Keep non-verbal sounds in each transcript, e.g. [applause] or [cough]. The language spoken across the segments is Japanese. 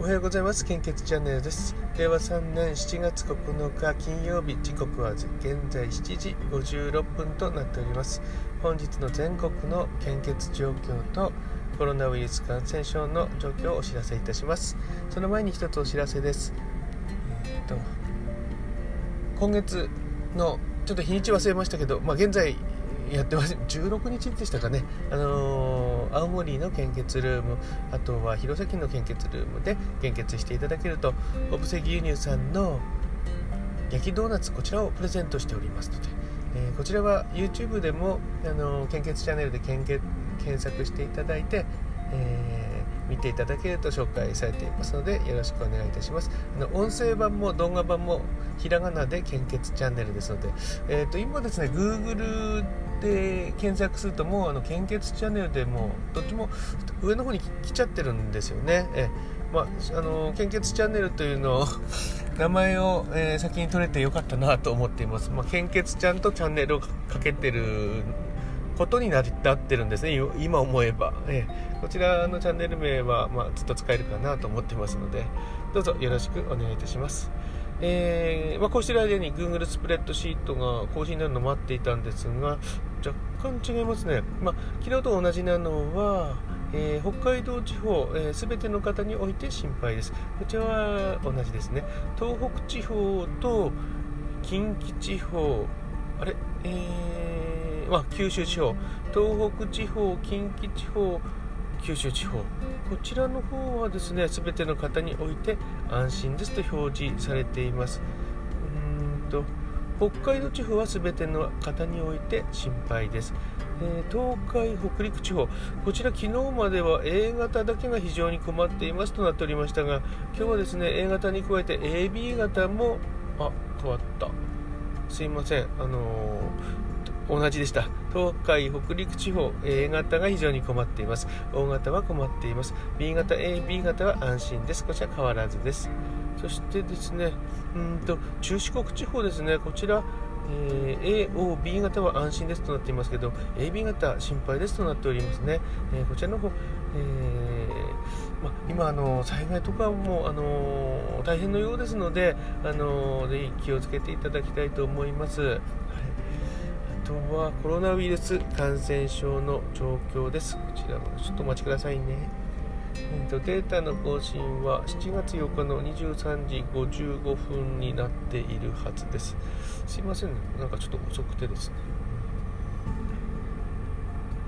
おはようございます。献血チャンネルです。令和3年7月9日金曜日時刻は現在7時56分となっております。本日の全国の献血状況とコロナウイルス感染症の状況をお知らせいたします。その前に一つお知らせです。えー、っと今月のちょっと日にち忘れましたけど、まあ、現在やってます。16日でしたかね、あのー、青森の献血ルームあとは弘前の献血ルームで献血していただけるとオブセ牛乳さんの焼きドーナツこちらをプレゼントしておりますので、えー、こちらは YouTube でも、あの、献血チャンネルで献血検索していただいて、え見ていただけると紹介されていますのでよろしくお願いいたします。あの音声版も動画版もひらがなで献血チャンネルですので、えーと、今ですね Google で検索するともうあの献血チャンネルでもどっちも上の方に来ちゃってるんですよね。えまあ、あの献血チャンネルというのを [laughs] 名前を、えー、先に取れてよかったなと思っています、まあ、献血ちゃんとチャンネルをかけてることになってるんですね。今思えば、えこちらのチャンネル名は、まあ、ずっと使えるかなと思ってますのでどうぞよろしくお願いいたします。えー、まあ、こうしてる間に Google スプレッドシートが更新になるのを待っていたんですが若干違いますね、まあ、昨日と同じなのは、えー、北海道地方すべ、えー、ての方において心配です。こちらは同じですね。東北地方と近畿地方あれ？えーまあ、九州地方東北地方近畿地方九州地方こちらの方はですね全ての方において安心ですと表示されています。うんと北海道地方は全ての方において心配です、えー、東海北陸地方こちら昨日までは A 型だけが非常に困っていますとなっておりましたが今日はですね A 型に加えて AB 型もあ変わった。すいません。あのー同じでした。東海北陸地方 A 型が非常に困っています。O 型は困っています。B 型 AB 型は安心です。こちら変わらずです。そしてですねうんと中四国地方ですね。こちらえー、AOB 型は安心ですとなっていますけど AB 型心配ですとなっておりますね、えー、こちらの方、えー、ま、今あの災害とかもあの大変のようですのであのぜひ気をつけていただきたいと思います、とはコロナウイルス感染症の状況です。こちらもちょっとお待ちくださいね。えーと、データの更新は7月4日の23時55分になっているはずです。すいません、ね、なんかちょっと遅くてですね。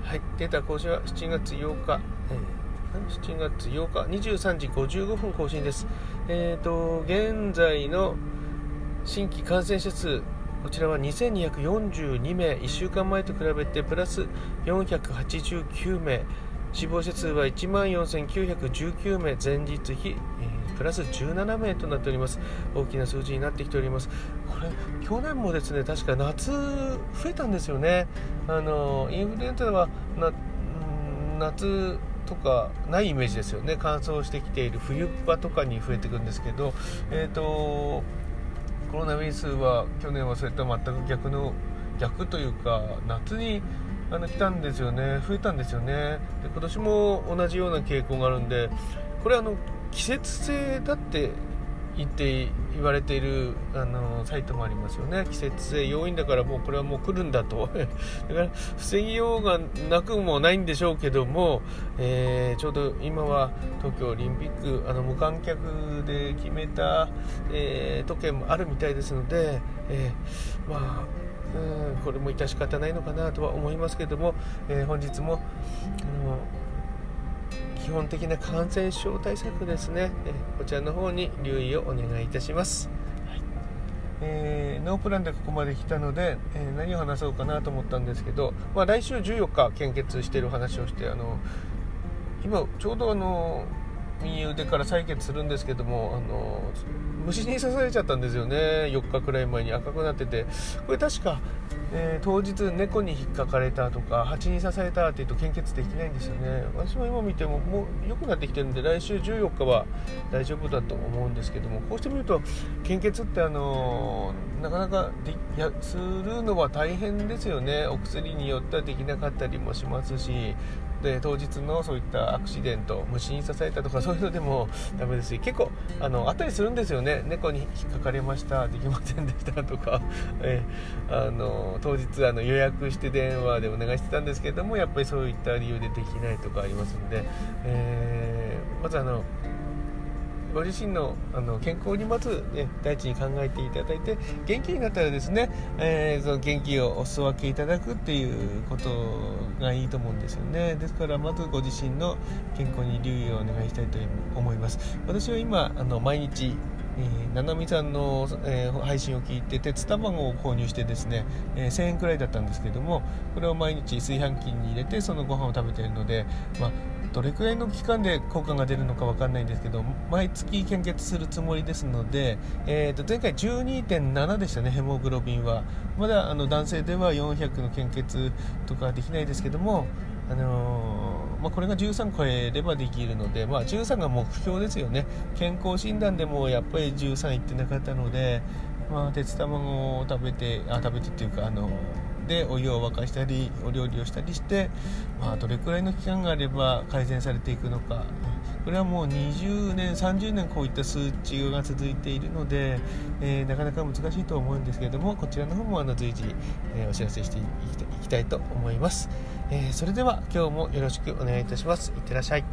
はい、データ更新は7月8日。えー7月8日23時55分更新です。えっ、ー、と、現在の新規感染者数こちらは2242名1週間前と比べてプラス489名。死亡者数は1万4919名。前日比、えー、プラス17名となっております。大きな数字になってきております。これ去年もですね確か夏増えたんですよね。あのインフルエンザはな夏とかないイメージですよね。乾燥してきている冬場とかに増えていくんですけどえっ、ー、とコロナウイルスは去年はそれと全く逆の逆というか夏にあの来たんですよね。増えたんですよね。で今年も同じような傾向があるんでこれあの季節性だって言って言われているあのサイトもありますよね。季節性要因だからもうこれはもう来るんだと。[laughs] だから防ぎようがなくもないんでしょうけども、えー、ちょうど今は東京オリンピックあの無観客で決めた、えー、時計もあるみたいですので、えー、まあうんこれも致し方ないのかなとは思いますけども、え本日もあの基本的な感染症対策ですね、えこちらの方に留意をお願いいたします、はい、えー、ノープランでここまで来たので、えー、何を話そうかなと思ったんですけど、まあ、来週14日献血している話をしてあの今ちょうどあの右腕から採血するんですけどもあの虫に刺されちゃったんですよね。4日くらい前に赤くなってて。これ確か、えー、当日猫に引っかかれたとか蜂に刺されたっていうと献血できないんですよね。私も今見てももう良くなってきてるんで来週14日は大丈夫だと思うんですけどもこうしてみると献血ってあの、なかなかでやするのは大変ですよね。お薬によってはできなかったりもしますしで当日のそういったアクシデント虫に刺されたとかそういうのでもダメですし結構あのあったりするんですよね。猫に引っかかれましたできませんでしたとか、[laughs] えー、あの当日あの予約して電話でお願いしてたんですけれどもやっぱりそういった理由でできないとかありますので、えー、まずあのご自身のあの健康にまず、ね、第一に考えていただいて元気になったらですね、えー、その元気をお裾分けいただくっていうことがいいと思うんですよね。ですからまずご自身の健康に留意をお願いしたいと思います。私は今あの毎日えー、ななみさんの、えー、配信を聞いて鉄卵を購入してですね、えー、1000円くらいだったんですけどもこれを毎日炊飯器に入れてそのご飯を食べているので、まあ、どれくらいの期間で効果が出るのか分かんないんですけど毎月献血するつもりですので、えー、と前回12.7でしたねヘモグロビンは。まだあの男性では400の献血とかできないですけども、あのー、まあ、これが13超えればできるので、まあ、13が目標ですよね。健康診断でもやっぱり13いってなかったので、まあ、鉄卵を食べてあ食べてっていうかあのーでお湯を沸かしたりお料理をしたりして、まあ、どれくらいの期間があれば改善されていくのか。これはもう20年30年こういった数値が続いているので、えー、なかなか難しいと思うんですけれどもこちらの方もあの随時、えー、お知らせしていきたいと思います、えー、それでは今日もよろしくお願いいたします。いってらっしゃい。